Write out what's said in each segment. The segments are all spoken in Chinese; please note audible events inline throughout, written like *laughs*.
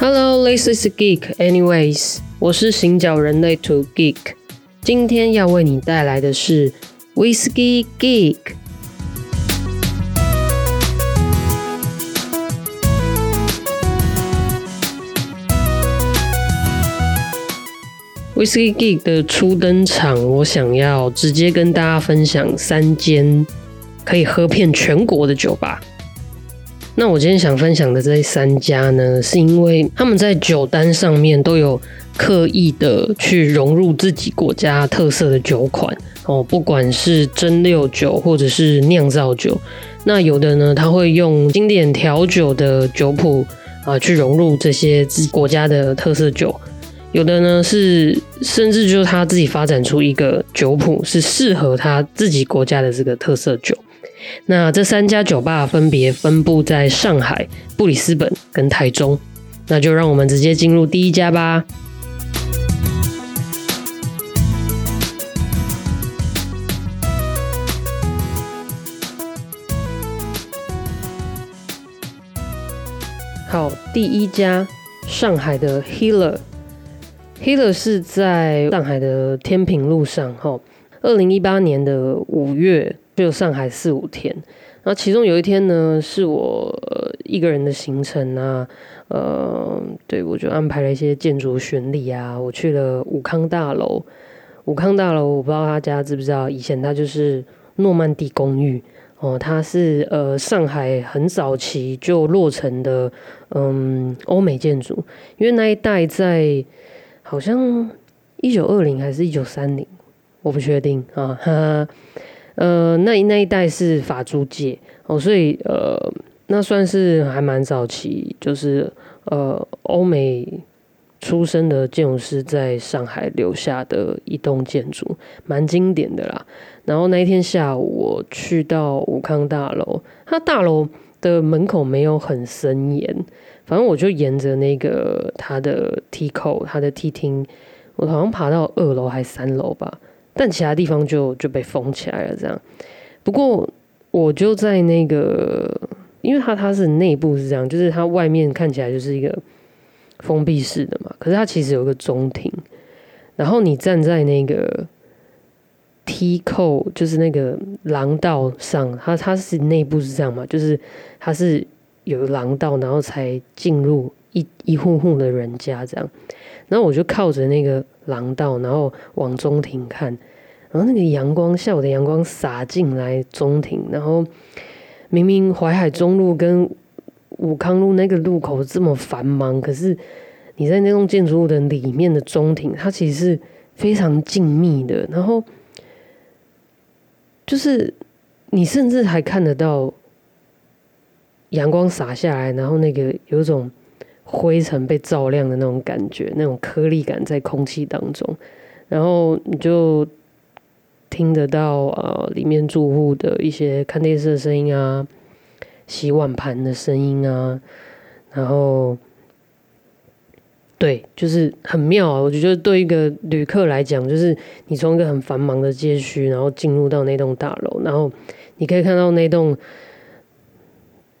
Hello, this is Geek. Anyways，我是行脚人类 To Geek。今天要为你带来的是 Whiskey Geek。 Whisky Geek 的初登场，我想要直接跟大家分享三间可以喝遍全国的酒吧。那我今天想分享的这三家呢，是因为他们在酒单上面都有刻意的去融入自己国家特色的酒款哦，不管是蒸馏酒或者是酿造酒，那有的呢，他会用经典调酒的酒谱啊去融入这些自国家的特色酒，有的呢是甚至就是他自己发展出一个酒谱，是适合他自己国家的这个特色酒。那这三家酒吧分别分布在上海、布里斯本跟台中，那就让我们直接进入第一家吧。好，第一家上海的 Hiller Healer，Healer 是在上海的天平路上，哈，二零一八年的五月。就上海四五天，然后其中有一天呢，是我一个人的行程啊，呃，对我就安排了一些建筑巡礼啊，我去了武康大楼，武康大楼我不知道大家知不知道，以前它就是诺曼底公寓。哦，它是呃上海很早期就落成的嗯欧美建筑，因为那一带在好像一九二零还是一九三零，我不确定啊。呃，那那一代是法租界哦，所以呃，那算是还蛮早期，就是呃，欧美出生的建筑师在上海留下的一栋建筑，蛮经典的啦。然后那一天下午，我去到武康大楼，它大楼的门口没有很森严，反正我就沿着那个它的梯口、它的梯厅，我好像爬到二楼还是三楼吧。但其他地方就就被封起来了，这样。不过我就在那个，因为它它是内部是这样，就是它外面看起来就是一个封闭式的嘛。可是它其实有个中庭，然后你站在那个梯扣，就是那个廊道上，它它是内部是这样嘛，就是它是有廊道，然后才进入一一户户的人家这样。然后我就靠着那个。廊道，然后往中庭看，然后那个阳光，下午的阳光洒进来中庭，然后明明淮海中路跟武康路那个路口这么繁忙，可是你在那栋建筑物的里面的中庭，它其实是非常静谧的，然后就是你甚至还看得到阳光洒下来，然后那个有一种。灰尘被照亮的那种感觉，那种颗粒感在空气当中，然后你就听得到呃里面住户的一些看电视的声音啊，洗碗盘的声音啊，然后对，就是很妙啊！我觉得对一个旅客来讲，就是你从一个很繁忙的街区，然后进入到那栋大楼，然后你可以看到那栋，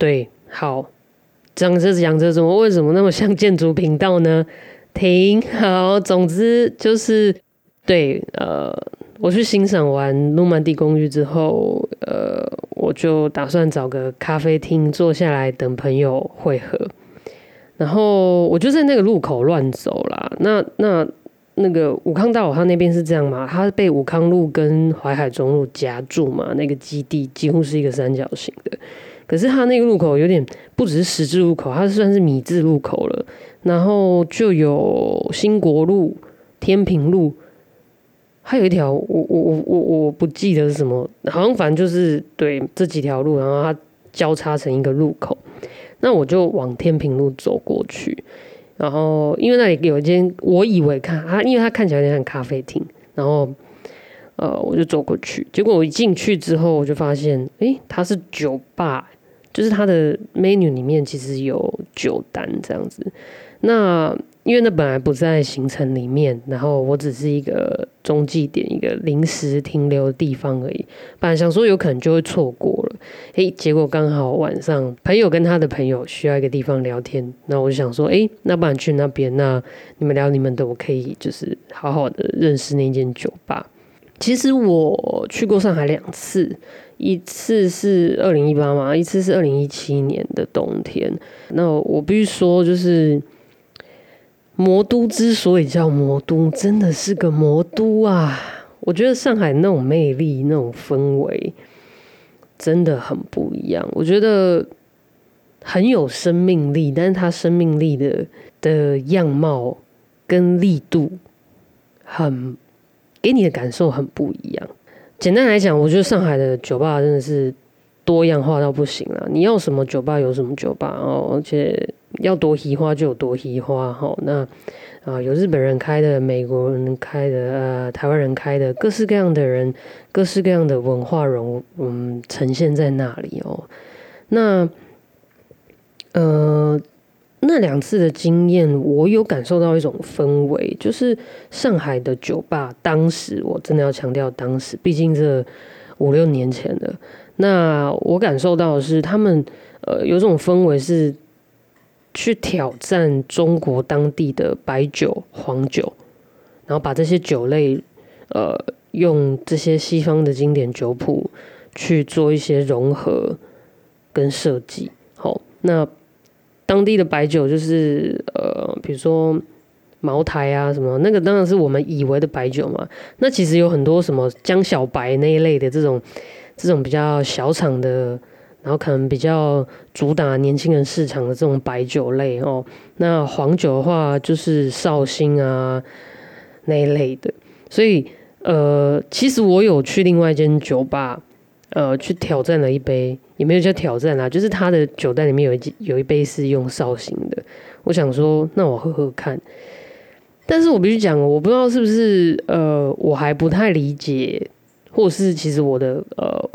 对，好。讲着讲着，怎么为什么那么像建筑频道呢？*laughs* 挺好，总之就是对，呃，我去欣赏完诺曼底公寓之后，呃，我就打算找个咖啡厅坐下来等朋友会合。然后我就在那个路口乱走啦。那那那个武康大楼，它那边是这样嘛？它被武康路跟淮海中路夹住嘛？那个基地几乎是一个三角形的。可是它那个路口有点不只是十字路口，它算是米字路口了。然后就有新国路、天平路，还有一条我我我我我不记得是什么，好像反正就是对这几条路，然后它交叉成一个路口。那我就往天平路走过去，然后因为那里有一间，我以为看它，因为它看起来有点像咖啡厅，然后呃我就走过去，结果我一进去之后，我就发现，诶，它是酒吧。就是它的 menu 里面其实有酒单这样子，那因为那本来不在行程里面，然后我只是一个中继点，一个临时停留的地方而已。本来想说有可能就会错过了，诶，结果刚好晚上朋友跟他的朋友需要一个地方聊天，那我就想说，诶，那不然去那边，那你们聊你们的，我可以就是好好的认识那间酒吧。其实我去过上海两次，一次是二零一八嘛，一次是二零一七年的冬天。那我必须说，就是。魔都之所以叫魔都，真的是个魔都啊！我觉得上海那种魅力、那种氛围，真的很不一样。我觉得很有生命力，但是它生命力的的样貌跟力度，很给你的感受很不一样。简单来讲，我觉得上海的酒吧真的是多样化到不行了。你要什么酒吧有什么酒吧哦，而且。要多移花就有多移花哈，那啊有日本人开的、美国人开的、呃台湾人开的，各式各样的人、各式各样的文化融嗯呈现在那里哦。那呃那两次的经验，我有感受到一种氛围，就是上海的酒吧，当时我真的要强调，当时毕竟这五六年前的，那我感受到的是他们呃有种氛围是。去挑战中国当地的白酒、黄酒，然后把这些酒类，呃，用这些西方的经典酒谱去做一些融合跟设计。好，那当地的白酒就是呃，比如说茅台啊什么，那个当然是我们以为的白酒嘛。那其实有很多什么江小白那一类的这种这种比较小厂的。然后可能比较主打年轻人市场的这种白酒类哦，那黄酒的话就是绍兴啊那一类的，所以呃，其实我有去另外一间酒吧，呃，去挑战了一杯，也没有叫挑战啦，就是他的酒袋里面有一有一杯是用绍兴的，我想说那我喝喝看，但是我必须讲，我不知道是不是呃，我还不太理解，或是其实我的呃。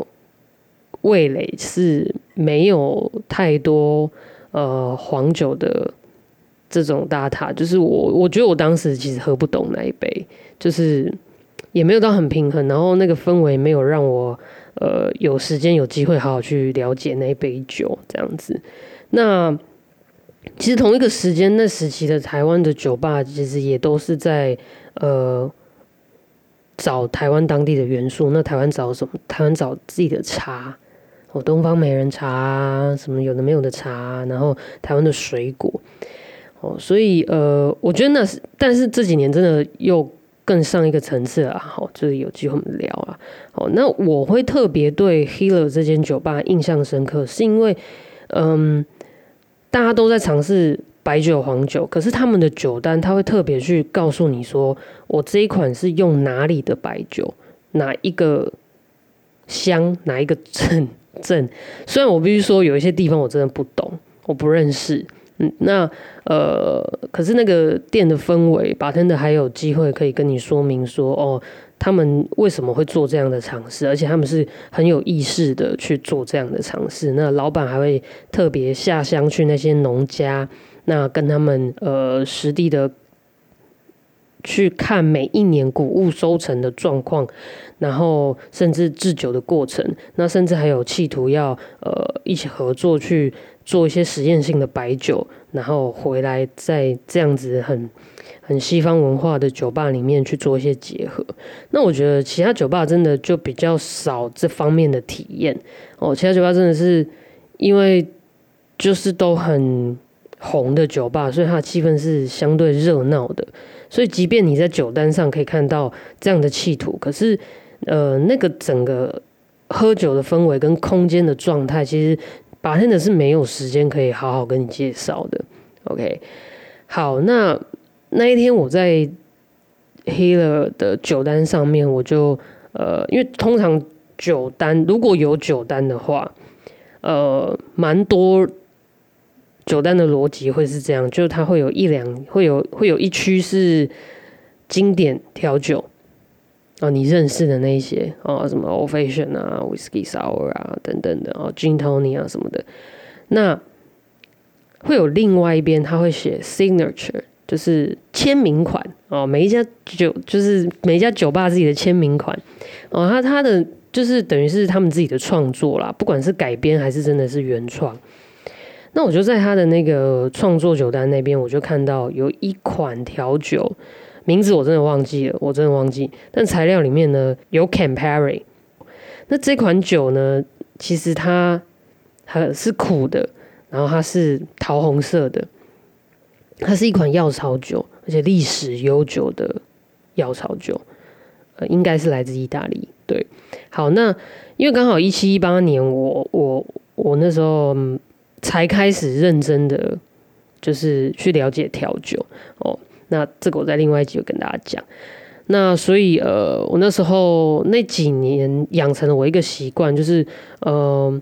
味蕾是没有太多呃黄酒的这种大塔，就是我我觉得我当时其实喝不懂那一杯，就是也没有到很平衡，然后那个氛围没有让我呃有时间有机会好好去了解那一杯酒这样子。那其实同一个时间那时期的台湾的酒吧，其实也都是在呃找台湾当地的元素。那台湾找什么？台湾找自己的茶。哦，东方美人茶什么有的没有的茶，然后台湾的水果，哦，所以呃，我觉得那是，但是这几年真的又更上一个层次啊，好，就是有机会我们聊啊，好，那我会特别对 Healer 这间酒吧印象深刻，是因为嗯，大家都在尝试白酒、黄酒，可是他们的酒单他会特别去告诉你说，我这一款是用哪里的白酒，哪一个香，哪一个 *laughs* 镇。镇，虽然我必须说有一些地方我真的不懂，我不认识，嗯，那呃，可是那个店的氛围，把真的还有机会可以跟你说明说，哦，他们为什么会做这样的尝试，而且他们是很有意识的去做这样的尝试。那老板还会特别下乡去那些农家，那跟他们呃实地的。去看每一年谷物收成的状况，然后甚至制酒的过程，那甚至还有企图要呃一起合作去做一些实验性的白酒，然后回来在这样子很很西方文化的酒吧里面去做一些结合。那我觉得其他酒吧真的就比较少这方面的体验哦，其他酒吧真的是因为就是都很红的酒吧，所以它的气氛是相对热闹的。所以，即便你在酒单上可以看到这样的企图，可是，呃，那个整个喝酒的氛围跟空间的状态，其实白天的是没有时间可以好好跟你介绍的。OK，好，那那一天我在 Healer 的酒单上面，我就呃，因为通常酒单如果有酒单的话，呃，蛮多。酒单的逻辑会是这样，就是它会有一两，会有会有一区是经典调酒啊，你认识的那些哦，什么 Old Fashion 啊、Whisky Sour 啊等等的哦，Gin Tony 啊什么的。那会有另外一边，他会写 Signature 就是签名款哦，每一家酒就是每一家酒吧自己的签名款哦，他他的就是等于是他们自己的创作啦，不管是改编还是真的是原创。那我就在他的那个创作酒单那边，我就看到有一款调酒，名字我真的忘记了，我真的忘记。但材料里面呢有 Campari，那这款酒呢，其实它它是苦的，然后它是桃红色的。它是一款药草酒，而且历史悠久的药草酒，呃，应该是来自意大利。对，好，那因为刚好一七一八年，我我我那时候才开始认真的，就是去了解调酒哦。那这个我在另外一集有跟大家讲。那所以呃，我那时候那几年养成了我一个习惯，就是呃，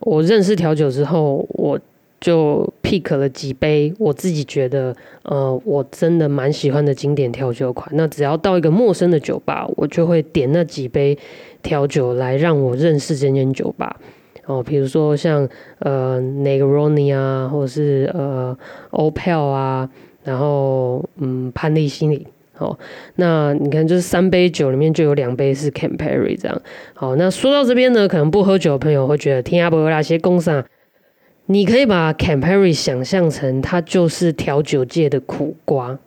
我认识调酒之后，我。就 pick 了几杯我自己觉得呃我真的蛮喜欢的经典调酒款。那只要到一个陌生的酒吧，我就会点那几杯调酒来让我认识这间酒吧。哦，比如说像呃 Negroni 啊，或者是呃 Opel 啊，然后嗯叛逆心理。哦，那你看就是三杯酒里面就有两杯是 Campari 这样。好，那说到这边呢，可能不喝酒的朋友会觉得听阿伯那些公司你可以把 Campari 想象成它就是调酒界的苦瓜，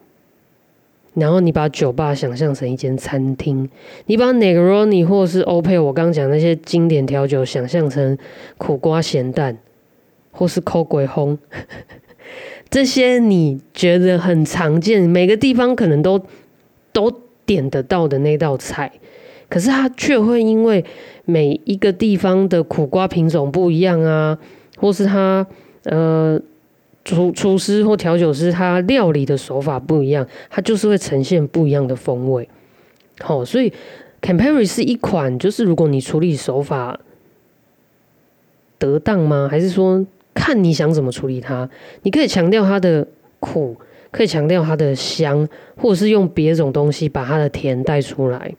然后你把酒吧想象成一间餐厅，你把 Negroni 或是 o p e 我刚讲那些经典调酒想象成苦瓜咸蛋，或是抠鬼烘，这些你觉得很常见，每个地方可能都都点得到的那道菜，可是它却会因为每一个地方的苦瓜品种不一样啊。或是它呃厨厨师或调酒师，他料理的手法不一样，他就是会呈现不一样的风味。好，所以 Campari 是一款，就是如果你处理手法得当吗？还是说看你想怎么处理它？你可以强调它的苦，可以强调它的香，或者是用别种东西把它的甜带出来。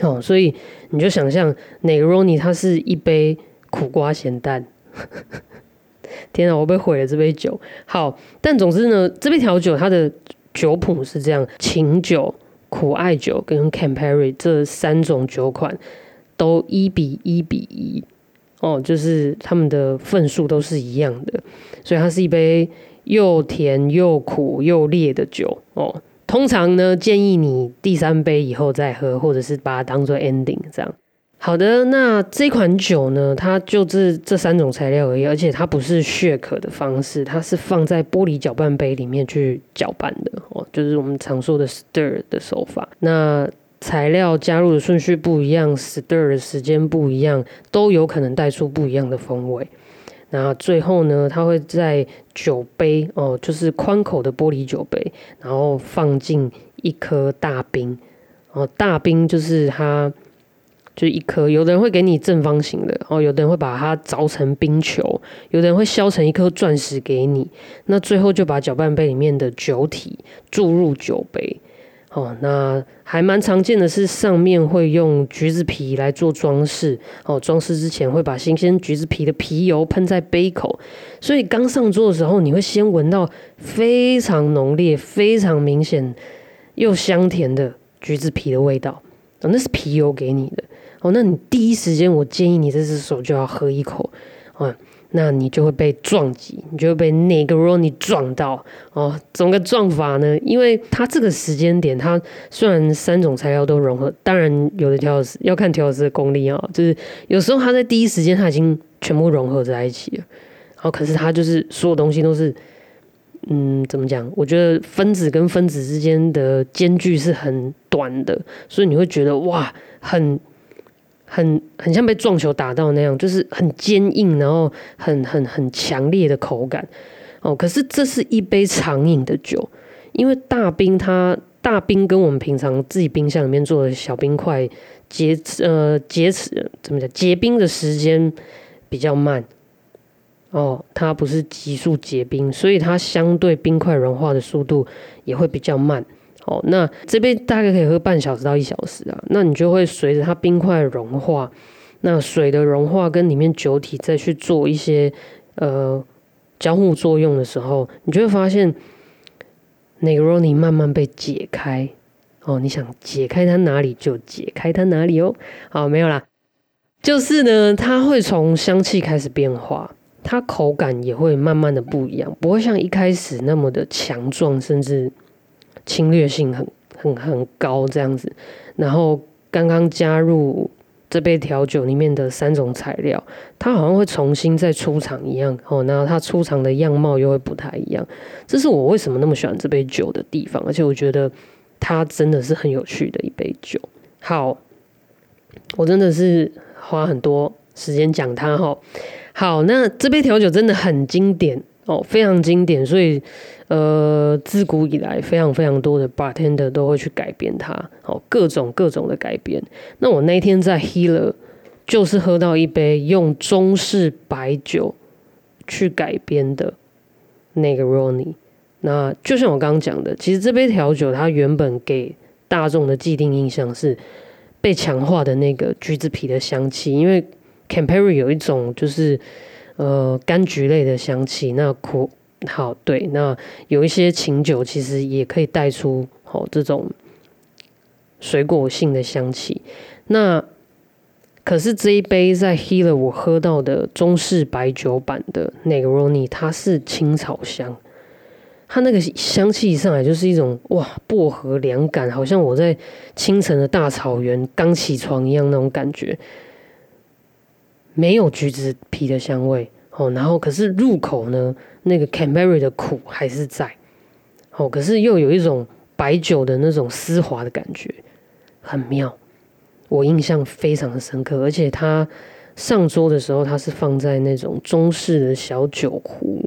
好，所以你就想象 Negroni 它是一杯苦瓜咸蛋。*laughs* 天啊，我被毁了这杯酒。好，但总之呢，这杯调酒它的酒谱是这样：琴酒、苦艾酒跟 Campari 这三种酒款都一比一比一哦，就是它们的份数都是一样的，所以它是一杯又甜又苦又烈的酒哦。通常呢，建议你第三杯以后再喝，或者是把它当做 ending 这样。好的，那这款酒呢？它就是这三种材料而已，而且它不是血可的方式，它是放在玻璃搅拌杯里面去搅拌的哦，就是我们常说的 stir 的手法。那材料加入的顺序不一样，stir 的时间不一样，都有可能带出不一样的风味。那最后呢，它会在酒杯哦，就是宽口的玻璃酒杯，然后放进一颗大冰哦，大冰就是它。就一颗，有的人会给你正方形的，哦，有的人会把它凿成冰球，有的人会削成一颗钻石给你。那最后就把搅拌杯里面的酒体注入酒杯，哦，那还蛮常见的是上面会用橘子皮来做装饰，哦，装饰之前会把新鲜橘子皮的皮油喷在杯口，所以刚上桌的时候你会先闻到非常浓烈、非常明显又香甜的橘子皮的味道，哦，那是皮油给你的。哦，那你第一时间，我建议你这只手就要喝一口，啊，那你就会被撞击，你就会被那个 r o n 撞到，哦，怎么个撞法呢？因为它这个时间点，它虽然三种材料都融合，当然有的调师要看调师的功力啊，就是有时候他在第一时间他已经全部融合在一起了，然后可是他就是所有东西都是，嗯，怎么讲？我觉得分子跟分子之间的间距是很短的，所以你会觉得哇，很。很很像被撞球打到那样，就是很坚硬，然后很很很强烈的口感哦。可是这是一杯长饮的酒，因为大冰它大冰跟我们平常自己冰箱里面做的小冰块结呃结怎么讲结冰的时间比较慢哦，它不是急速结冰，所以它相对冰块融化的速度也会比较慢。哦，那这杯大概可以喝半小时到一小时啊。那你就会随着它冰块融化，那水的融化跟里面酒体再去做一些呃交互作用的时候，你就会发现 Negroni 慢慢被解开。哦，你想解开它哪里就解开它哪里哦。好，没有啦，就是呢，它会从香气开始变化，它口感也会慢慢的不一样，不会像一开始那么的强壮，甚至侵略性很很很高这样子。然后刚刚加入这杯调酒里面的三种材料，它好像会重新再出场一样哦。然后它出场的样貌又会不太一样，这是我为什么那么喜欢这杯酒的地方，而且我觉得。它真的是很有趣的一杯酒。好，我真的是花很多时间讲它哈。好，那这杯调酒真的很经典哦，非常经典，所以呃，自古以来非常非常多的 bartender 都会去改编它，哦，各种各种的改编。那我那天在 Healer 就是喝到一杯用中式白酒去改编的那个 Ronnie。那就像我刚刚讲的，其实这杯调酒它原本给大众的既定印象是被强化的那个橘子皮的香气，因为 Campari 有一种就是呃柑橘类的香气。那苦好对，那有一些琴酒其实也可以带出好这种水果性的香气。那可是这一杯在 he 了我喝到的中式白酒版的 Negroni，它是青草香。它那个香气一上来就是一种哇薄荷凉感，好像我在清晨的大草原刚起床一样那种感觉，没有橘子皮的香味哦，然后可是入口呢，那个 Campari 的苦还是在哦，可是又有一种白酒的那种丝滑的感觉，很妙，我印象非常的深刻，而且它上桌的时候，它是放在那种中式的小酒壶。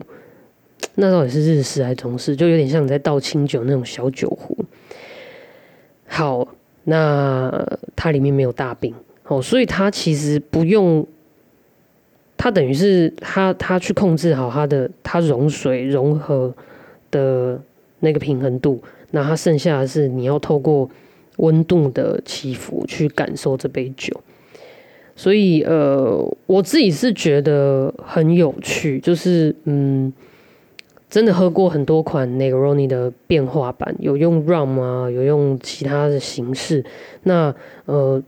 那到底是日式还是中式？就有点像你在倒清酒那种小酒壶。好，那它里面没有大饼哦，所以它其实不用，它等于是它它去控制好它的它融水融合的那个平衡度。那它剩下的是你要透过温度的起伏去感受这杯酒。所以呃，我自己是觉得很有趣，就是嗯。真的喝过很多款 Negroni 的变化版，有用 rum 啊，有用其他的形式。那呃，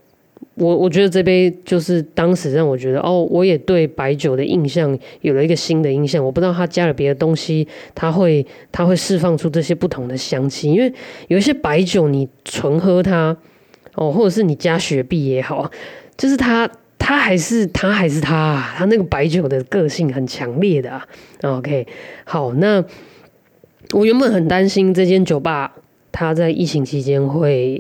我我觉得这杯就是当时让我觉得哦，我也对白酒的印象有了一个新的印象。我不知道它加了别的东西，它会它会释放出这些不同的香气。因为有一些白酒你纯喝它哦，或者是你加雪碧也好，就是它。他还是他还是他，他那个白酒的个性很强烈的啊。OK，好，那我原本很担心这间酒吧它在疫情期间会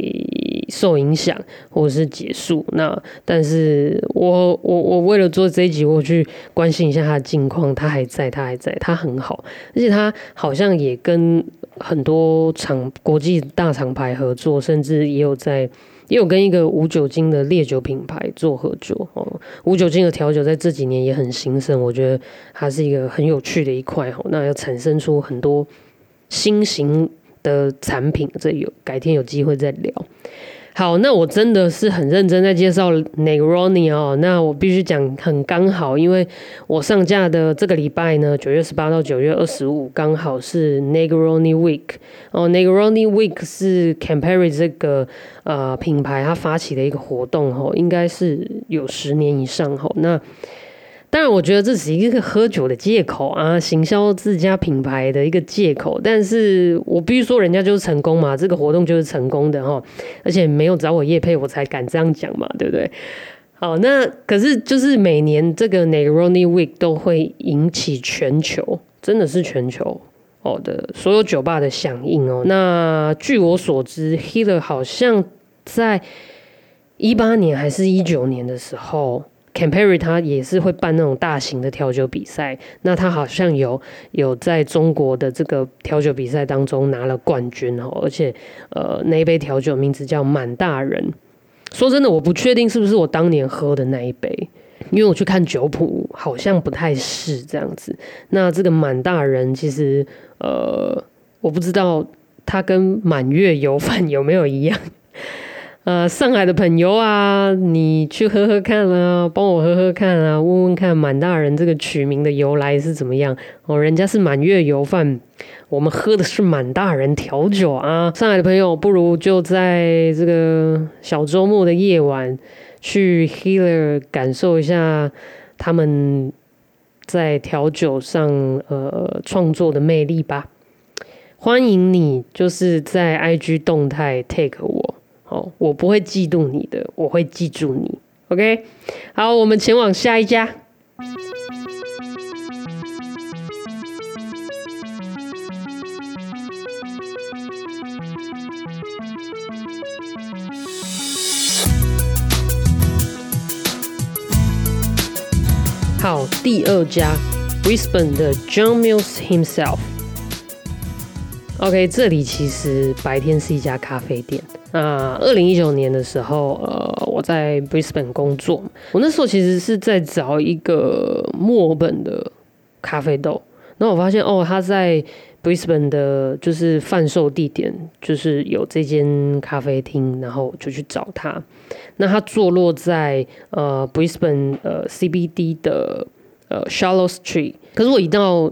受影响或者是结束。那但是我我我为了做这一集，我去关心一下他的近况，他还在，他还在，他很好，而且他好像也跟很多厂国际大厂牌合作，甚至也有在。也有跟一个无酒精的烈酒品牌做合作哦，无酒精的调酒在这几年也很兴盛，我觉得它是一个很有趣的一块哦。那要产生出很多新型的产品，这有改天有机会再聊。好，那我真的是很认真在介绍 Negroni 哦。那我必须讲很刚好，因为我上架的这个礼拜呢，九月十八到九月二十五，刚好是 Negroni Week 哦。Negroni Week 是 Campari 这个呃品牌它发起的一个活动吼，应该是有十年以上吼。那当然，我觉得这是一个喝酒的借口啊，行销自家品牌的一个借口。但是我必须说，人家就是成功嘛，这个活动就是成功的哈，而且没有找我叶配，我才敢这样讲嘛，对不对？好，那可是就是每年这个 Negroni Week 都会引起全球，真的是全球哦的所有酒吧的响应哦。那据我所知，Healer 好像在一八年还是一九年的时候。Campari 他也是会办那种大型的调酒比赛，那他好像有有在中国的这个调酒比赛当中拿了冠军哦，而且呃那一杯调酒名字叫满大人。说真的，我不确定是不是我当年喝的那一杯，因为我去看酒谱好像不太是这样子。那这个满大人其实呃我不知道他跟满月油饭有没有一样。呃，上海的朋友啊，你去喝喝看啊，帮我喝喝看啊，问问看满大人这个取名的由来是怎么样哦。人家是满月油饭，我们喝的是满大人调酒啊。上海的朋友，不如就在这个小周末的夜晚去 Healer 感受一下他们在调酒上呃创作的魅力吧。欢迎你，就是在 IG 动态 take 我。哦，我不会嫉妒你的，我会记住你。OK，好，我们前往下一家。好，第二家，Brisbane 的 John Mills himself。OK，这里其实白天是一家咖啡店。那二零一九年的时候，呃，我在 Brisbane 工作，我那时候其实是在找一个墨尔本的咖啡豆。然后我发现，哦，他在 Brisbane 的，就是贩售地点，就是有这间咖啡厅，然后就去找他。那他坐落在呃 Brisbane 呃 CBD 的呃 Shallow Street。可是我一到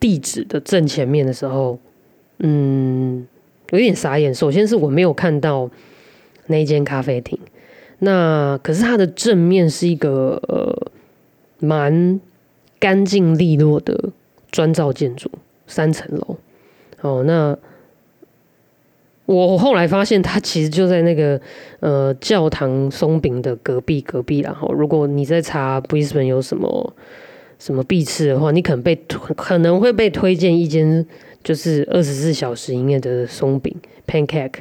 地址的正前面的时候，嗯。有点傻眼。首先是我没有看到那间咖啡厅，那可是它的正面是一个呃蛮干净利落的砖造建筑，三层楼。哦，那我后来发现它其实就在那个呃教堂松饼的隔壁隔壁。然后，如果你在查 Brisbane 有什么什么必吃的话，你可能被可能会被推荐一间。就是二十四小时营业的松饼 pancake，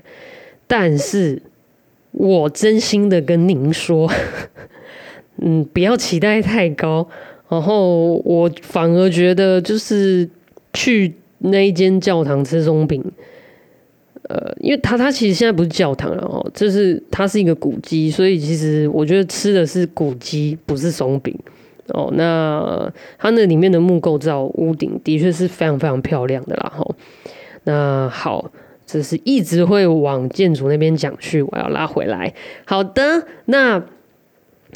但是我真心的跟您说，*laughs* 嗯，不要期待太高。然后我反而觉得，就是去那一间教堂吃松饼，呃，因为它它其实现在不是教堂了哦，就是它是一个古迹，所以其实我觉得吃的是古迹，不是松饼。哦，那它那里面的木构造屋顶的确是非常非常漂亮的啦。吼，那好，这是一直会往建筑那边讲去，我要拉回来。好的，那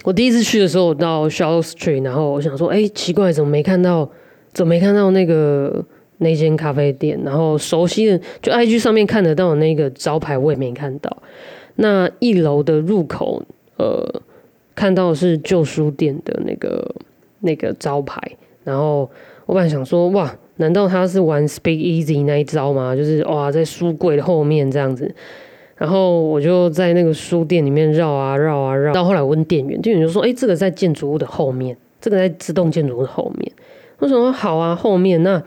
我第一次去的时候到 s h a r l o t t Street，然后我想说，哎，奇怪，怎么没看到？怎么没看到那个那间咖啡店？然后熟悉的就 IG 上面看得到的那个招牌，我也没看到。那一楼的入口，呃。看到是旧书店的那个那个招牌，然后我本来想说，哇，难道他是玩 Speak Easy 那一招吗？就是哇，在书柜的后面这样子，然后我就在那个书店里面绕啊绕啊绕，到后来问店员，店员就说，哎，这个在建筑物的后面，这个在自动建筑物的后面。我说好啊，后面那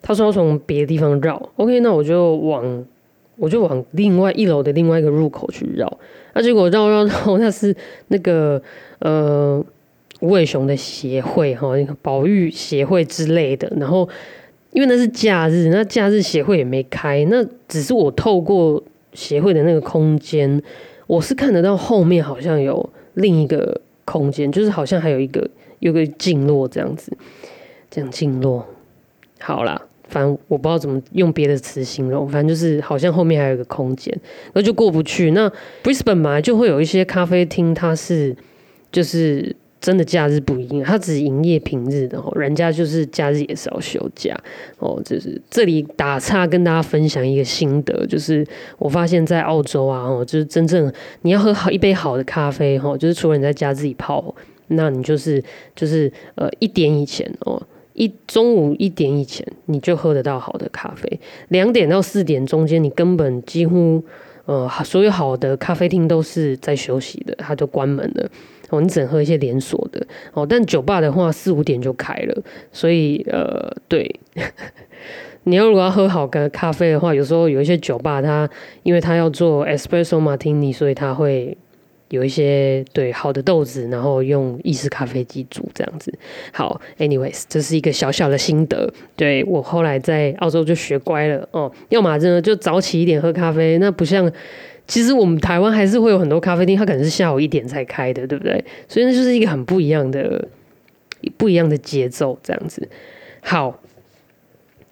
他说要从别的地方绕，OK，那我就往我就往另外一楼的另外一个入口去绕。那结果绕绕绕，那是那个呃无尾熊的协会哈，那个保育协会之类的。然后因为那是假日，那假日协会也没开，那只是我透过协会的那个空间，我是看得到后面好像有另一个空间，就是好像还有一个有个静落这样子，这样静落。好啦。反正我不知道怎么用别的词形容，反正就是好像后面还有一个空间，然后就过不去。那 Brisbane 本来就会有一些咖啡厅，它是就是真的假日不营业，它只营业平日的哦。人家就是假日也是要休假哦。就是这里打岔跟大家分享一个心得，就是我发现在澳洲啊，哦，就是真正你要喝好一杯好的咖啡哈，就是除了你在家自己泡，那你就是就是呃一点以前哦。一中午一点以前，你就喝得到好的咖啡。两点到四点中间，你根本几乎呃，所有好的咖啡厅都是在休息的，它就关门了。哦，你只能喝一些连锁的。哦，但酒吧的话，四五点就开了。所以呃，对，*laughs* 你要如果要喝好的咖啡的话，有时候有一些酒吧，它因为它要做 espresso martini，所以它会。有一些对好的豆子，然后用意式咖啡机煮这样子。好，anyways，这是一个小小的心得。对我后来在澳洲就学乖了哦，要么真的就早起一点喝咖啡，那不像其实我们台湾还是会有很多咖啡厅，它可能是下午一点才开的，对不对？所以那就是一个很不一样的不一样的节奏这样子。好，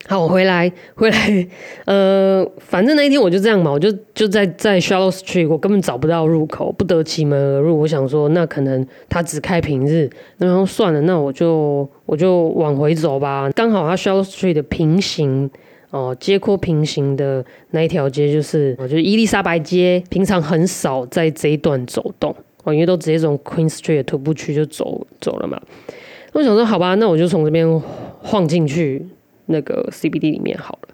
好，我回来 *laughs* 回来，呃，反正那一天我就这样嘛，我就就在在 Shallow Street，我根本找不到入口，不得其门而入。我想说，那可能他只开平日，然后算了，那我就我就往回走吧。刚好他 Shallow Street 的平行哦，街廓平行的那一条街就是我觉得伊丽莎白街，平常很少在这一段走动哦，因为都直接从 Queen Street 徒步区就走走了嘛。我想说，好吧，那我就从这边晃进去。那个 CBD 里面好了，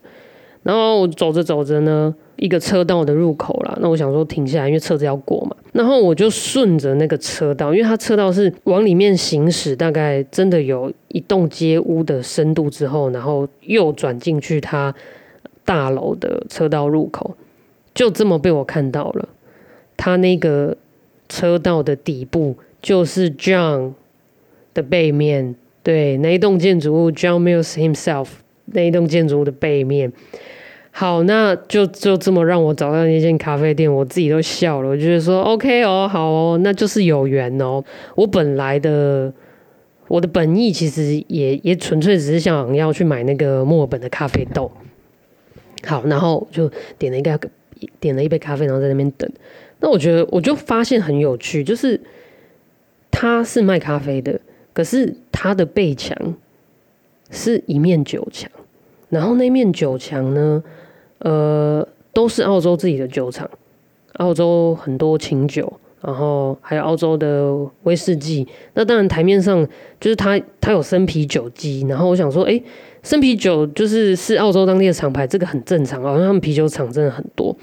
然后我走着走着呢，一个车道的入口啦，那我想说停下来，因为车子要过嘛。然后我就顺着那个车道，因为它车道是往里面行驶，大概真的有一栋街屋的深度之后，然后右转进去它大楼的车道入口，就这么被我看到了。它那个车道的底部就是 John 的背面。对，那一栋建筑物，John Mills himself，那一栋建筑物的背面。好，那就就这么让我找到那间咖啡店，我自己都笑了。我觉得说，OK 哦，好哦，那就是有缘哦。我本来的我的本意其实也也纯粹只是想要去买那个墨尔本的咖啡豆。好，然后就点了一个点了一杯咖啡，然后在那边等。那我觉得我就发现很有趣，就是他是卖咖啡的。可是他的背墙是一面酒墙，然后那面酒墙呢，呃，都是澳洲自己的酒厂，澳洲很多清酒，然后还有澳洲的威士忌。那当然台面上就是它，它有生啤酒机。然后我想说，哎，生啤酒就是是澳洲当地的厂牌，这个很正常啊，他们啤酒厂真的很多。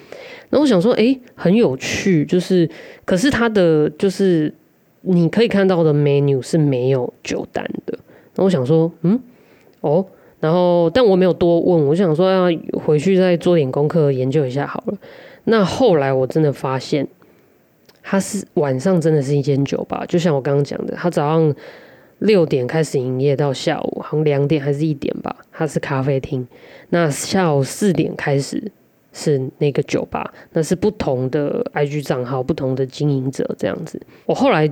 那我想说，哎，很有趣，就是可是它的就是。你可以看到的 menu 是没有酒单的。那我想说，嗯，哦，然后但我没有多问，我想说要回去再做点功课研究一下好了。那后来我真的发现，它是晚上真的是一间酒吧，就像我刚刚讲的，它早上六点开始营业到下午好像两点还是一点吧，它是咖啡厅。那下午四点开始是那个酒吧，那是不同的 IG 账号、不同的经营者这样子。我后来。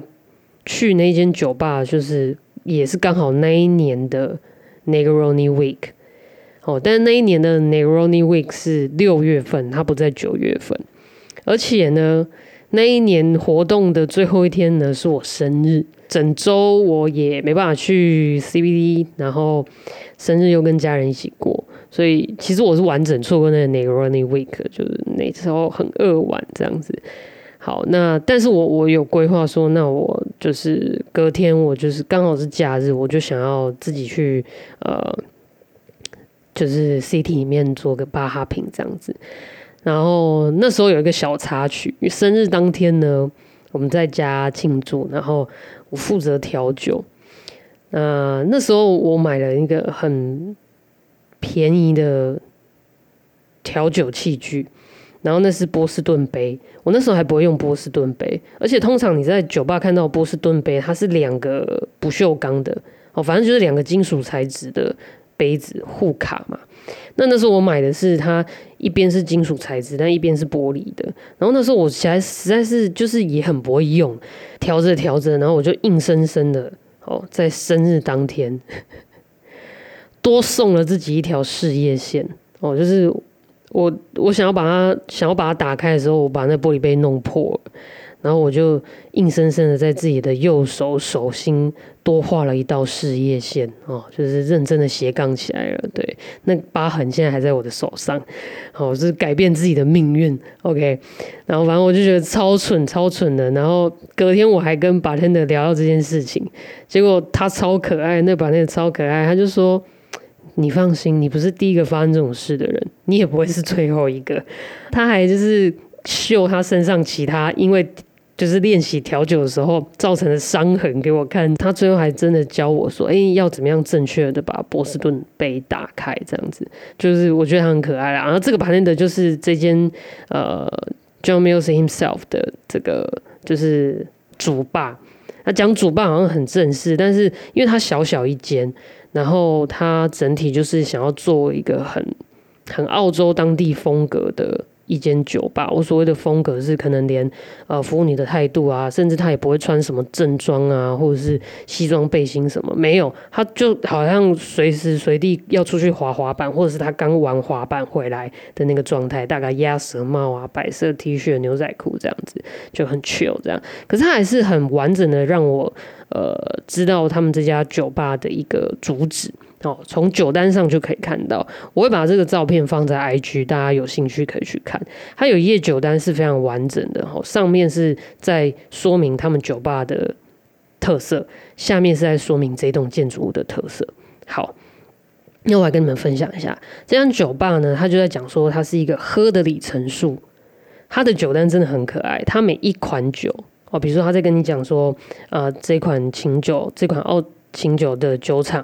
去那间酒吧，就是也是刚好那一年的 Negroni Week，哦，但那一年的 Negroni Week 是六月份，它不在九月份，而且呢，那一年活动的最后一天呢是我生日，整周我也没办法去 CBD，然后生日又跟家人一起过，所以其实我是完整错过那个 Negroni Week，就是那时候很扼腕这样子。好，那但是我我有规划说，那我就是隔天我就是刚好是假日，我就想要自己去呃，就是 CT 里面做个巴哈品这样子。然后那时候有一个小插曲，生日当天呢，我们在家庆祝，然后我负责调酒。那那时候我买了一个很便宜的调酒器具。然后那是波士顿杯，我那时候还不会用波士顿杯，而且通常你在酒吧看到波士顿杯，它是两个不锈钢的，哦，反正就是两个金属材质的杯子互卡嘛。那那时候我买的是它一边是金属材质，但一边是玻璃的。然后那时候我实在实在是就是也很不会用，调着调着，然后我就硬生生的哦，在生日当天多送了自己一条事业线哦，就是。我我想要把它想要把它打开的时候，我把那玻璃杯弄破了，然后我就硬生生的在自己的右手手心多画了一道事业线哦，就是认真的斜杠起来了。对，那疤痕现在还在我的手上，好，是改变自己的命运。OK，然后反正我就觉得超蠢超蠢的。然后隔天我还跟把天的聊到这件事情，结果他超可爱，那把天超可爱，他就说。你放心，你不是第一个发生这种事的人，你也不会是最后一个。他还就是秀他身上其他因为就是练习调酒的时候造成的伤痕给我看。他最后还真的教我说：“哎，要怎么样正确的把波士顿杯打开？”这样子，就是我觉得他很可爱啦。然后这个旁边的就是这间呃 John Mills himself 的这个就是主霸。他讲主霸好像很正式，但是因为他小小一间。然后它整体就是想要做一个很很澳洲当地风格的一间酒吧。我所谓的风格是，可能连呃服务你的态度啊，甚至他也不会穿什么正装啊，或者是西装背心什么，没有，他就好像随时随地要出去滑滑板，或者是他刚玩滑板回来的那个状态，大概鸭舌帽啊、白色 T 恤、牛仔裤这样子，就很 chill 这样。可是他还是很完整的让我呃知道他们这家酒吧的一个主旨。哦，从酒单上就可以看到，我会把这个照片放在 IG，大家有兴趣可以去看。它有一页酒单是非常完整的，哦，上面是在说明他们酒吧的特色，下面是在说明这栋建筑物的特色。好，那我来跟你们分享一下，这家酒吧呢，它就在讲说它是一个喝的里程数。它的酒单真的很可爱，它每一款酒哦，比如说他在跟你讲说，呃，这款琴酒，这款澳琴酒的酒厂。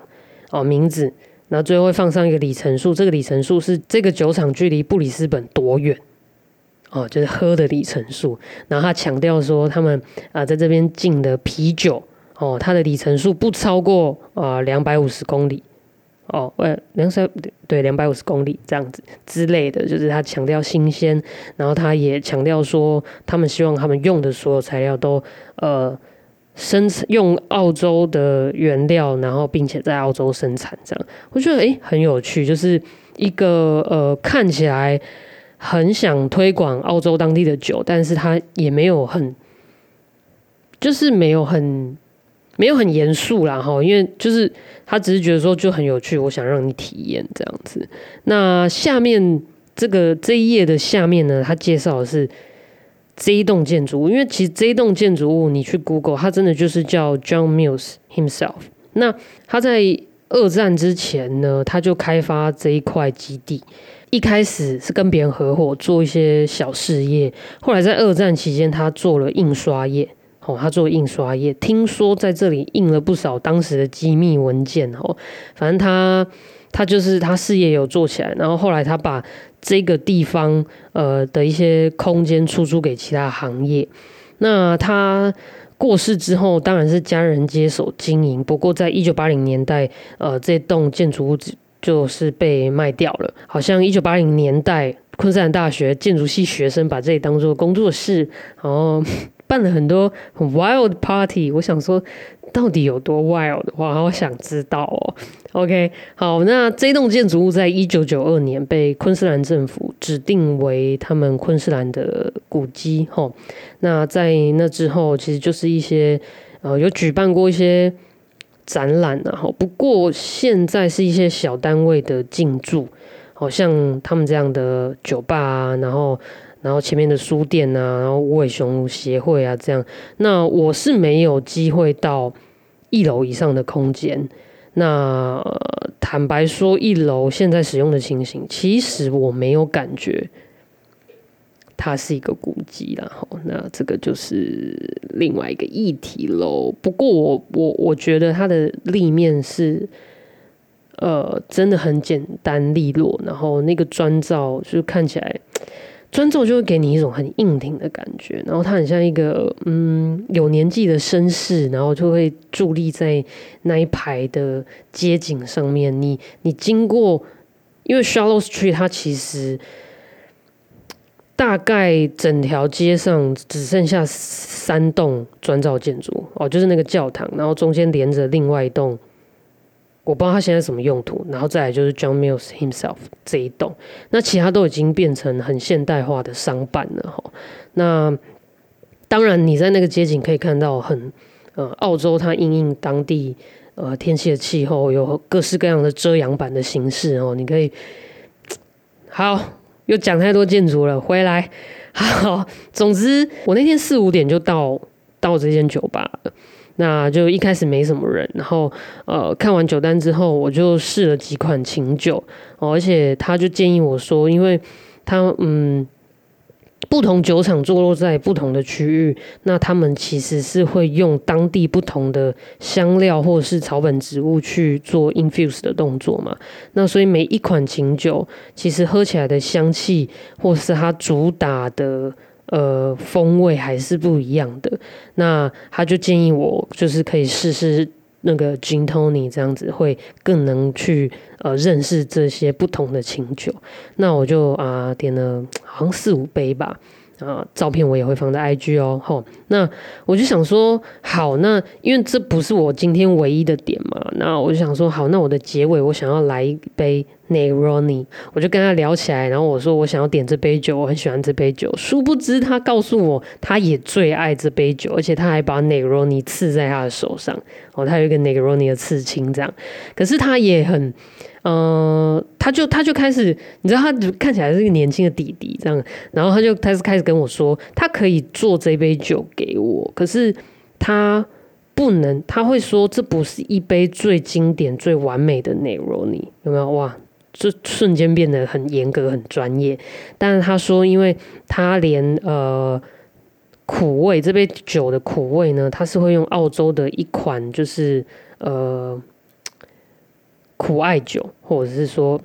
哦，名字，然后最后会放上一个里程数，这个里程数是这个酒厂距离布里斯本多远？哦，就是喝的里程数。然后他强调说，他们啊在这边进的啤酒，哦，它的里程数不超过啊两百五十公里。哦，呃，两百对两百五十公里这样子之类的，就是他强调新鲜，然后他也强调说，他们希望他们用的所有材料都呃。生产用澳洲的原料，然后并且在澳洲生产，这样我觉得诶很有趣，就是一个呃看起来很想推广澳洲当地的酒，但是他也没有很就是没有很没有很严肃啦哈，因为就是他只是觉得说就很有趣，我想让你体验这样子。那下面这个这一页的下面呢，他介绍的是。这一栋建筑物，因为其实这一栋建筑物，你去 Google，它真的就是叫 John Mills himself。那他在二战之前呢，他就开发这一块基地。一开始是跟别人合伙做一些小事业，后来在二战期间，他做了印刷业。哦，他做印刷业，听说在这里印了不少当时的机密文件。哦，反正他他就是他事业有做起来，然后后来他把。这个地方呃的一些空间出租给其他行业，那他过世之后，当然是家人接手经营。不过在一九八零年代，呃，这栋建筑物就是被卖掉了。好像一九八零年代，昆士兰大学建筑系学生把这里当做工作室，然后办了很多很 wild party。我想说。到底有多 wild 的话，我想知道哦。OK，好，那这栋建筑物在一九九二年被昆士兰政府指定为他们昆士兰的古迹。吼，那在那之后，其实就是一些呃有举办过一些展览啊。哈，不过现在是一些小单位的进驻，好像他们这样的酒吧啊，然后。然后前面的书店啊，然后无尾熊协会啊，这样。那我是没有机会到一楼以上的空间。那坦白说，一楼现在使用的情形，其实我没有感觉它是一个古迹然后那这个就是另外一个议题喽。不过我我我觉得它的立面是，呃，真的很简单利落。然后那个砖造就是看起来。砖造就会给你一种很硬挺的感觉，然后它很像一个嗯有年纪的绅士，然后就会伫立在那一排的街景上面。你你经过，因为 Shallow Street 它其实大概整条街上只剩下三栋砖造建筑哦，就是那个教堂，然后中间连着另外一栋。我不知道它现在什么用途，然后再来就是 John Mills himself 这一栋，那其他都已经变成很现代化的商办了哈。那当然你在那个街景可以看到很呃澳洲它因应当地呃天气的气候有各式各样的遮阳板的形式哦，你可以好又讲太多建筑了，回来好，总之我那天四五点就到到这间酒吧了。那就一开始没什么人，然后呃看完酒单之后，我就试了几款琴酒，而且他就建议我说，因为他嗯不同酒厂坐落在不同的区域，那他们其实是会用当地不同的香料或是草本植物去做 infuse 的动作嘛，那所以每一款琴酒其实喝起来的香气或是它主打的。呃，风味还是不一样的。那他就建议我，就是可以试试那个 Gin Tony 这样子，会更能去呃认识这些不同的清酒。那我就啊点了好像四五杯吧。啊，照片我也会放在 IG 哦，吼，那我就想说，好，那因为这不是我今天唯一的点嘛，那我就想说，好，那我的结尾我想要来一杯 Negroni，我就跟他聊起来，然后我说我想要点这杯酒，我很喜欢这杯酒，殊不知他告诉我他也最爱这杯酒，而且他还把 Negroni 刺在他的手上，哦，他有一个 Negroni 的刺青这样，可是他也很。呃，他就他就开始，你知道，他看起来是一个年轻的弟弟这样，然后他就开始开始跟我说，他可以做这杯酒给我，可是他不能，他会说这不是一杯最经典、最完美的 Negroni，，有没有？哇，就瞬间变得很严格、很专业。但是他说，因为他连呃苦味这杯酒的苦味呢，他是会用澳洲的一款，就是呃。苦艾酒，或者是说，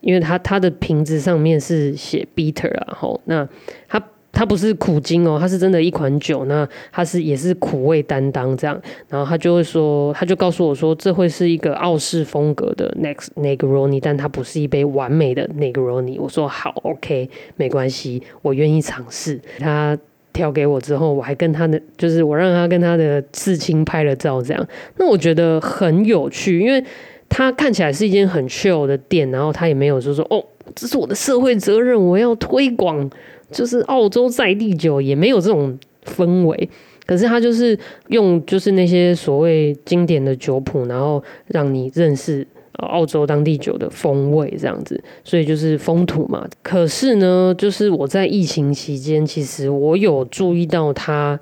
因为他他的瓶子上面是写 bitter 啊，后，那他它不是苦精哦，它是真的一款酒，那它是也是苦味担当这样，然后他就会说，他就告诉我说，这会是一个澳式风格的 next Negroni，但它不是一杯完美的 Negroni。我说好，OK，没关系，我愿意尝试。他调给我之后，我还跟他的，就是我让他跟他的刺青拍了照，这样，那我觉得很有趣，因为。它看起来是一间很 chill 的店，然后他也没有说说哦，这是我的社会责任，我要推广，就是澳洲在地酒，也没有这种氛围。可是他就是用就是那些所谓经典的酒谱，然后让你认识澳洲当地酒的风味这样子，所以就是风土嘛。可是呢，就是我在疫情期间，其实我有注意到他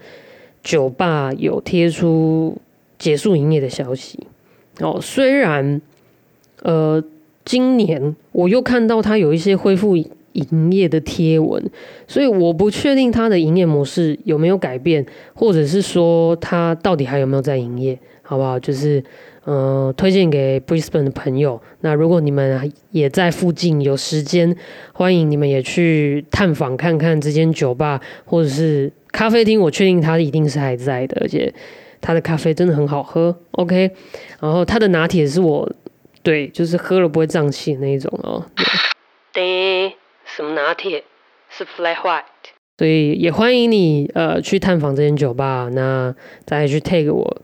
酒吧有贴出结束营业的消息。哦，虽然，呃，今年我又看到它有一些恢复营业的贴文，所以我不确定它的营业模式有没有改变，或者是说它到底还有没有在营业，好不好？就是，呃，推荐给 Brisbane 的朋友。那如果你们也在附近有时间，欢迎你们也去探访看看这间酒吧或者是咖啡厅。我确定它一定是还在的，而且。他的咖啡真的很好喝，OK，然后他的拿铁是我对，就是喝了不会胀气的那一种哦。对，什么拿铁？是 Flat White。所以也欢迎你呃去探访这间酒吧，那再去 take 我，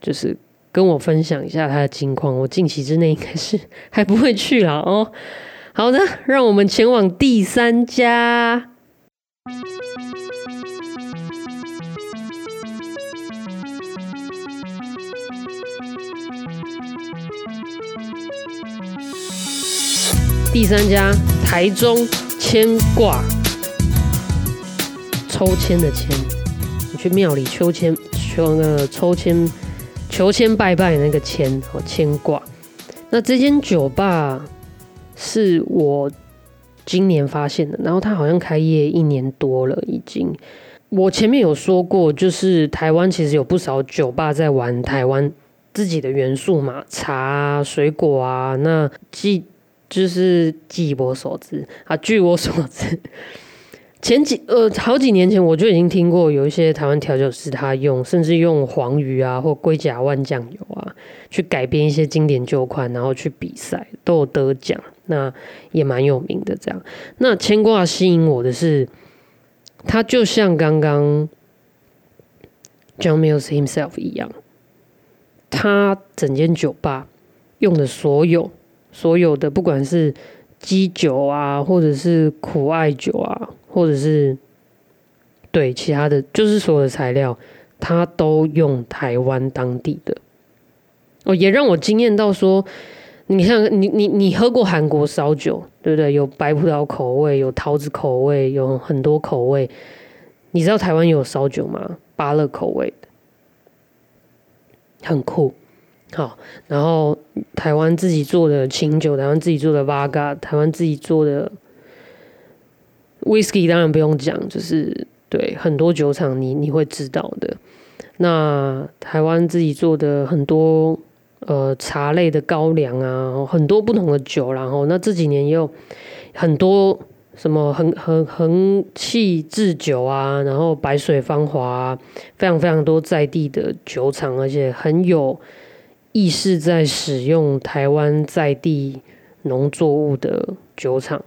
就是跟我分享一下他的近况。我近期之内应该是还不会去了哦。好的，让我们前往第三家。第三家台中牵挂，抽签的签，你去庙里抽签，求那个抽签，求签拜拜那个签哦，牵挂。那这间酒吧是我今年发现的，然后它好像开业一年多了，已经。我前面有说过，就是台湾其实有不少酒吧在玩台湾自己的元素嘛，茶、水果啊，那既就是据我所知啊，据我所知，*laughs* 前几呃好几年前我就已经听过有一些台湾调酒师他用甚至用黄鱼啊或龟甲万酱油啊去改编一些经典旧款，然后去比赛都有得奖，那也蛮有名的。这样，那牵挂吸引我的是，他就像刚刚 John Mills himself 一样，他整间酒吧用的所有。所有的不管是基酒啊，或者是苦艾酒啊，或者是对其他的，就是所有的材料，它都用台湾当地的。哦，也让我惊艳到说，你像你你你喝过韩国烧酒，对不对？有白葡萄口味，有桃子口味，有很多口味。你知道台湾有烧酒吗？芭乐口味的，很酷。好，然后台湾自己做的清酒，台湾自己做的 Vaga，台湾自己做的 Whisky，当然不用讲，就是对很多酒厂你你会知道的。那台湾自己做的很多呃茶类的高粱啊，很多不同的酒，然后那这几年也有很多什么恒恒恒气制酒啊，然后白水芳华，非常非常多在地的酒厂，而且很有。意识在使用台湾在地农作物的酒厂，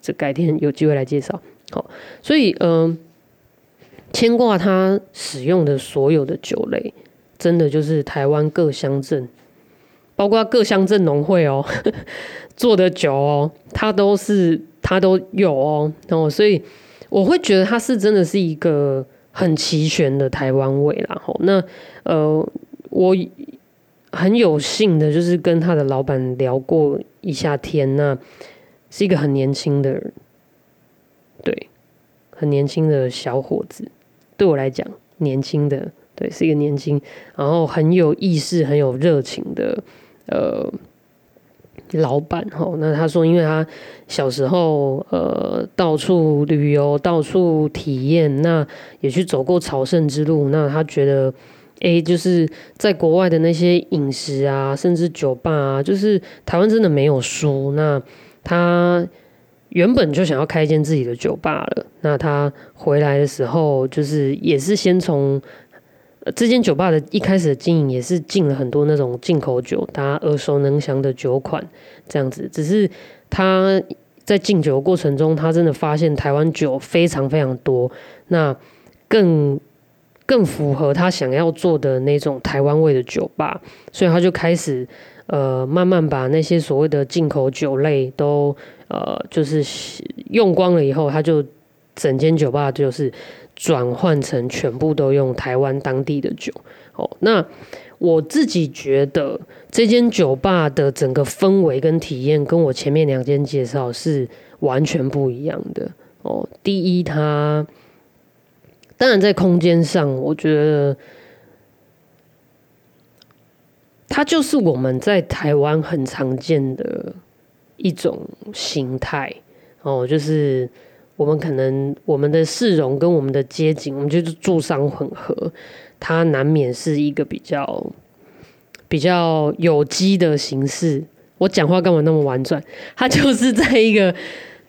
这改天有机会来介绍。好，所以嗯，牵挂他使用的所有的酒类，真的就是台湾各乡镇，包括各乡镇农会哦 *laughs* 做的酒哦，它都是它都有哦，哦，所以我会觉得它是真的是一个很齐全的台湾味啦。吼，那呃，我。很有幸的，就是跟他的老板聊过一下天，那是一个很年轻的人，对，很年轻的小伙子，对我来讲，年轻的，对，是一个年轻，然后很有意识、很有热情的，呃，老板哈。那他说，因为他小时候呃到处旅游、到处体验，那也去走过朝圣之路，那他觉得。A 就是在国外的那些饮食啊，甚至酒吧啊，就是台湾真的没有输。那他原本就想要开一间自己的酒吧了。那他回来的时候，就是也是先从这间酒吧的一开始的经营，也是进了很多那种进口酒，大家耳熟能详的酒款这样子。只是他在进酒的过程中，他真的发现台湾酒非常非常多。那更。更符合他想要做的那种台湾味的酒吧，所以他就开始呃慢慢把那些所谓的进口酒类都呃就是用光了以后，他就整间酒吧就是转换成全部都用台湾当地的酒。哦，那我自己觉得这间酒吧的整个氛围跟体验跟我前面两间介绍是完全不一样的。哦，第一它。当然，在空间上，我觉得它就是我们在台湾很常见的一种形态哦，就是我们可能我们的市容跟我们的街景，我们就是住商混合，它难免是一个比较比较有机的形式。我讲话干嘛那么婉转？它就是在一个。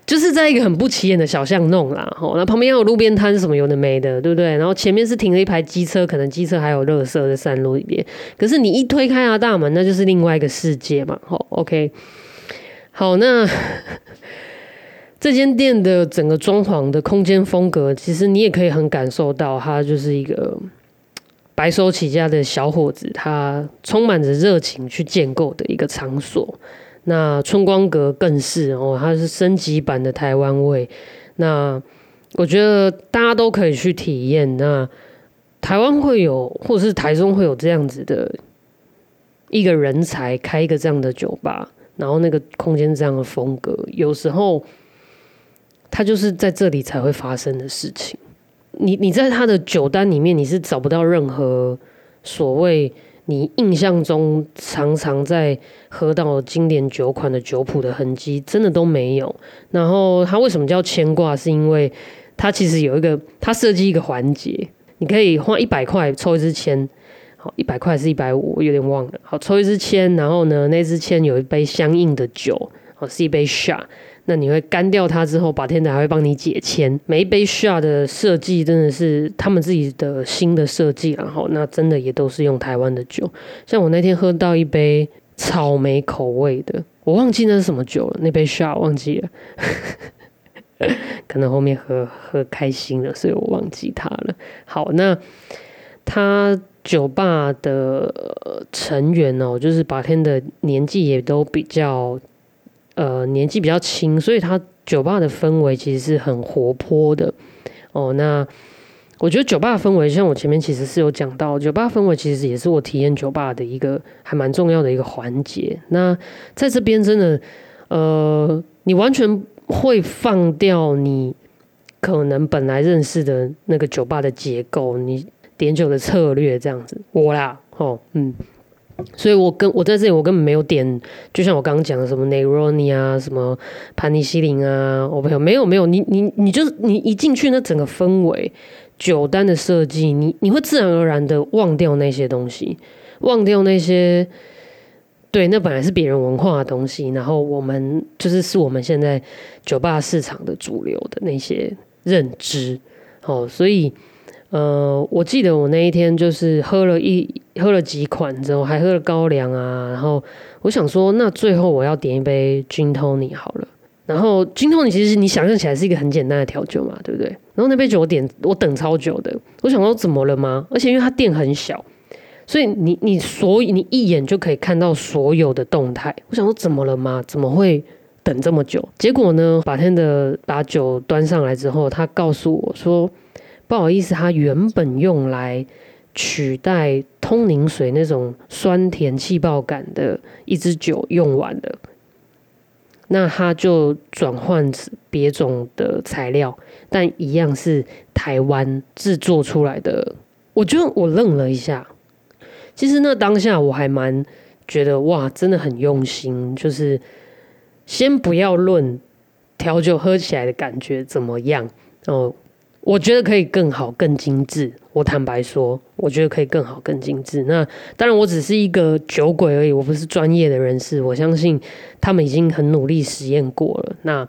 就是在一个很不起眼的小巷弄啦，吼，那旁边有路边摊什么有的没的，对不对？然后前面是停了一排机车，可能机车还有垃圾在山路里边。可是你一推开啊大门，那就是另外一个世界嘛，吼，OK。好，那 *laughs* 这间店的整个装潢的空间风格，其实你也可以很感受到，它就是一个白手起家的小伙子，他充满着热情去建构的一个场所。那春光阁更是哦，它是升级版的台湾味。那我觉得大家都可以去体验。那台湾会有，或者是台中会有这样子的一个人才开一个这样的酒吧，然后那个空间这样的风格，有时候它就是在这里才会发生的事情。你你在他的酒单里面，你是找不到任何所谓。你印象中常常在喝到经典酒款的酒谱的痕迹，真的都没有。然后它为什么叫牵挂？是因为它其实有一个，它设计一个环节，你可以花一百块抽一支签，好，一百块是一百五，我有点忘了。好，抽一支签，然后呢，那支签有一杯相应的酒，好，是一杯 shot。那你会干掉它之后，把天台还会帮你解签。每一杯 shot 的设计真的是他们自己的新的设计，然后那真的也都是用台湾的酒。像我那天喝到一杯草莓口味的，我忘记那是什么酒了，那杯 shot 忘记了，可能后面喝喝开心了，所以我忘记它了。好，那他酒吧的成员哦，就是白天的年纪也都比较。呃，年纪比较轻，所以他酒吧的氛围其实是很活泼的哦。那我觉得酒吧氛围，像我前面其实是有讲到，酒吧氛围其实也是我体验酒吧的一个还蛮重要的一个环节。那在这边真的，呃，你完全会放掉你可能本来认识的那个酒吧的结构，你点酒的策略这样子，我啦，哦，嗯。所以，我跟我在这里，我根本没有点，就像我刚刚讲的什么内罗尼啊，什么盘尼西林啊，我朋友没有没有，你你你就是你一进去，那整个氛围，酒单的设计，你你会自然而然的忘掉那些东西，忘掉那些，对，那本来是别人文化的东西，然后我们就是是我们现在酒吧市场的主流的那些认知，哦，所以。呃，我记得我那一天就是喝了一喝了几款之后，还喝了高粱啊，然后我想说，那最后我要点一杯 Gin Tonic 好了。然后 Gin Tonic 其实你想象起来是一个很简单的调酒嘛，对不对？然后那杯酒我点我等超久的，我想说怎么了吗？而且因为它店很小，所以你你所以你一眼就可以看到所有的动态。我想说怎么了吗？怎么会？等这么久，结果呢？把天的把酒端上来之后，他告诉我说：“不好意思，他原本用来取代通灵水那种酸甜气泡感的一支酒用完了，那他就转换别种的材料，但一样是台湾制作出来的。”我觉得我愣了一下，其实那当下我还蛮觉得哇，真的很用心，就是。先不要论调酒喝起来的感觉怎么样哦，我觉得可以更好、更精致。我坦白说，我觉得可以更好、更精致。那当然，我只是一个酒鬼而已，我不是专业的人士。我相信他们已经很努力实验过了。那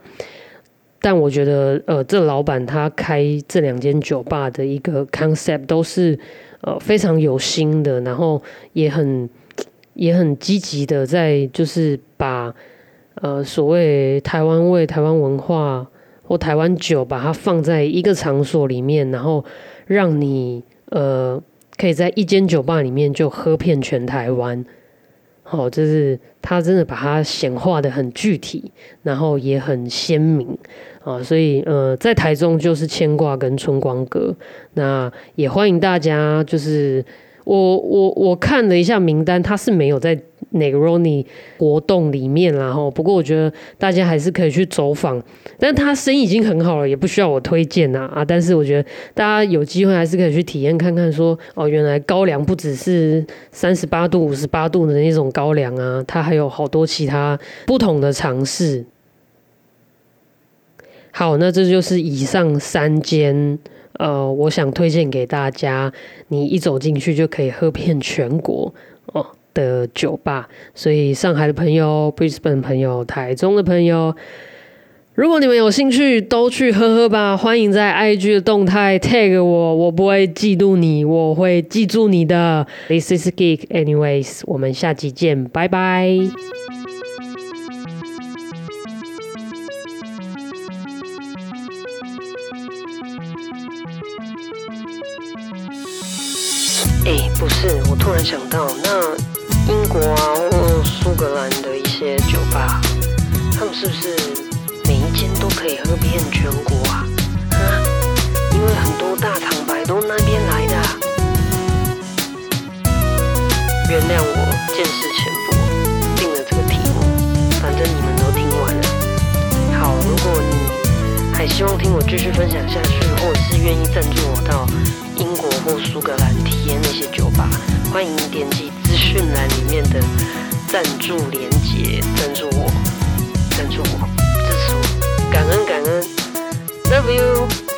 但我觉得，呃，这老板他开这两间酒吧的一个 concept 都是呃非常有心的，然后也很 *tsk* 也很积极的在就是把。呃，所谓台湾味、台湾文化或台湾酒，把它放在一个场所里面，然后让你呃可以在一间酒吧里面就喝遍全台湾。好，就是他真的把它显化的很具体，然后也很鲜明啊。所以呃，在台中就是牵挂跟春光阁，那也欢迎大家就是。我我我看了一下名单，他是没有在 Negroni 活动里面，然后不过我觉得大家还是可以去走访，但是他生意已经很好了，也不需要我推荐呐啊！但是我觉得大家有机会还是可以去体验看看，说哦，原来高粱不只是三十八度、五十八度的那种高粱啊，它还有好多其他不同的尝试。好，那这就是以上三间。呃，我想推荐给大家，你一走进去就可以喝遍全国哦的酒吧。所以上海的朋友、Brisbane 朋友、台中的朋友，如果你们有兴趣，都去喝喝吧。欢迎在 IG 的动态 tag 我，我不会嫉妒你，我会记住你的。This is Geek, anyways，我们下期见，拜拜。哎，不是，我突然想到，那英国啊或苏格兰的一些酒吧，他们是不是每一间都可以喝遍全国啊？啊，因为很多大厂牌都那边来的。原谅我见识浅薄，定了这个题目，反正你们都听完了。好，如果你还希望听我继续分享下去，或者是愿意赞助我到。英国或苏格兰体验那些酒吧，欢迎点击资讯栏里面的赞助连接，赞助我，赞助我，支持我，感恩感恩，Love you。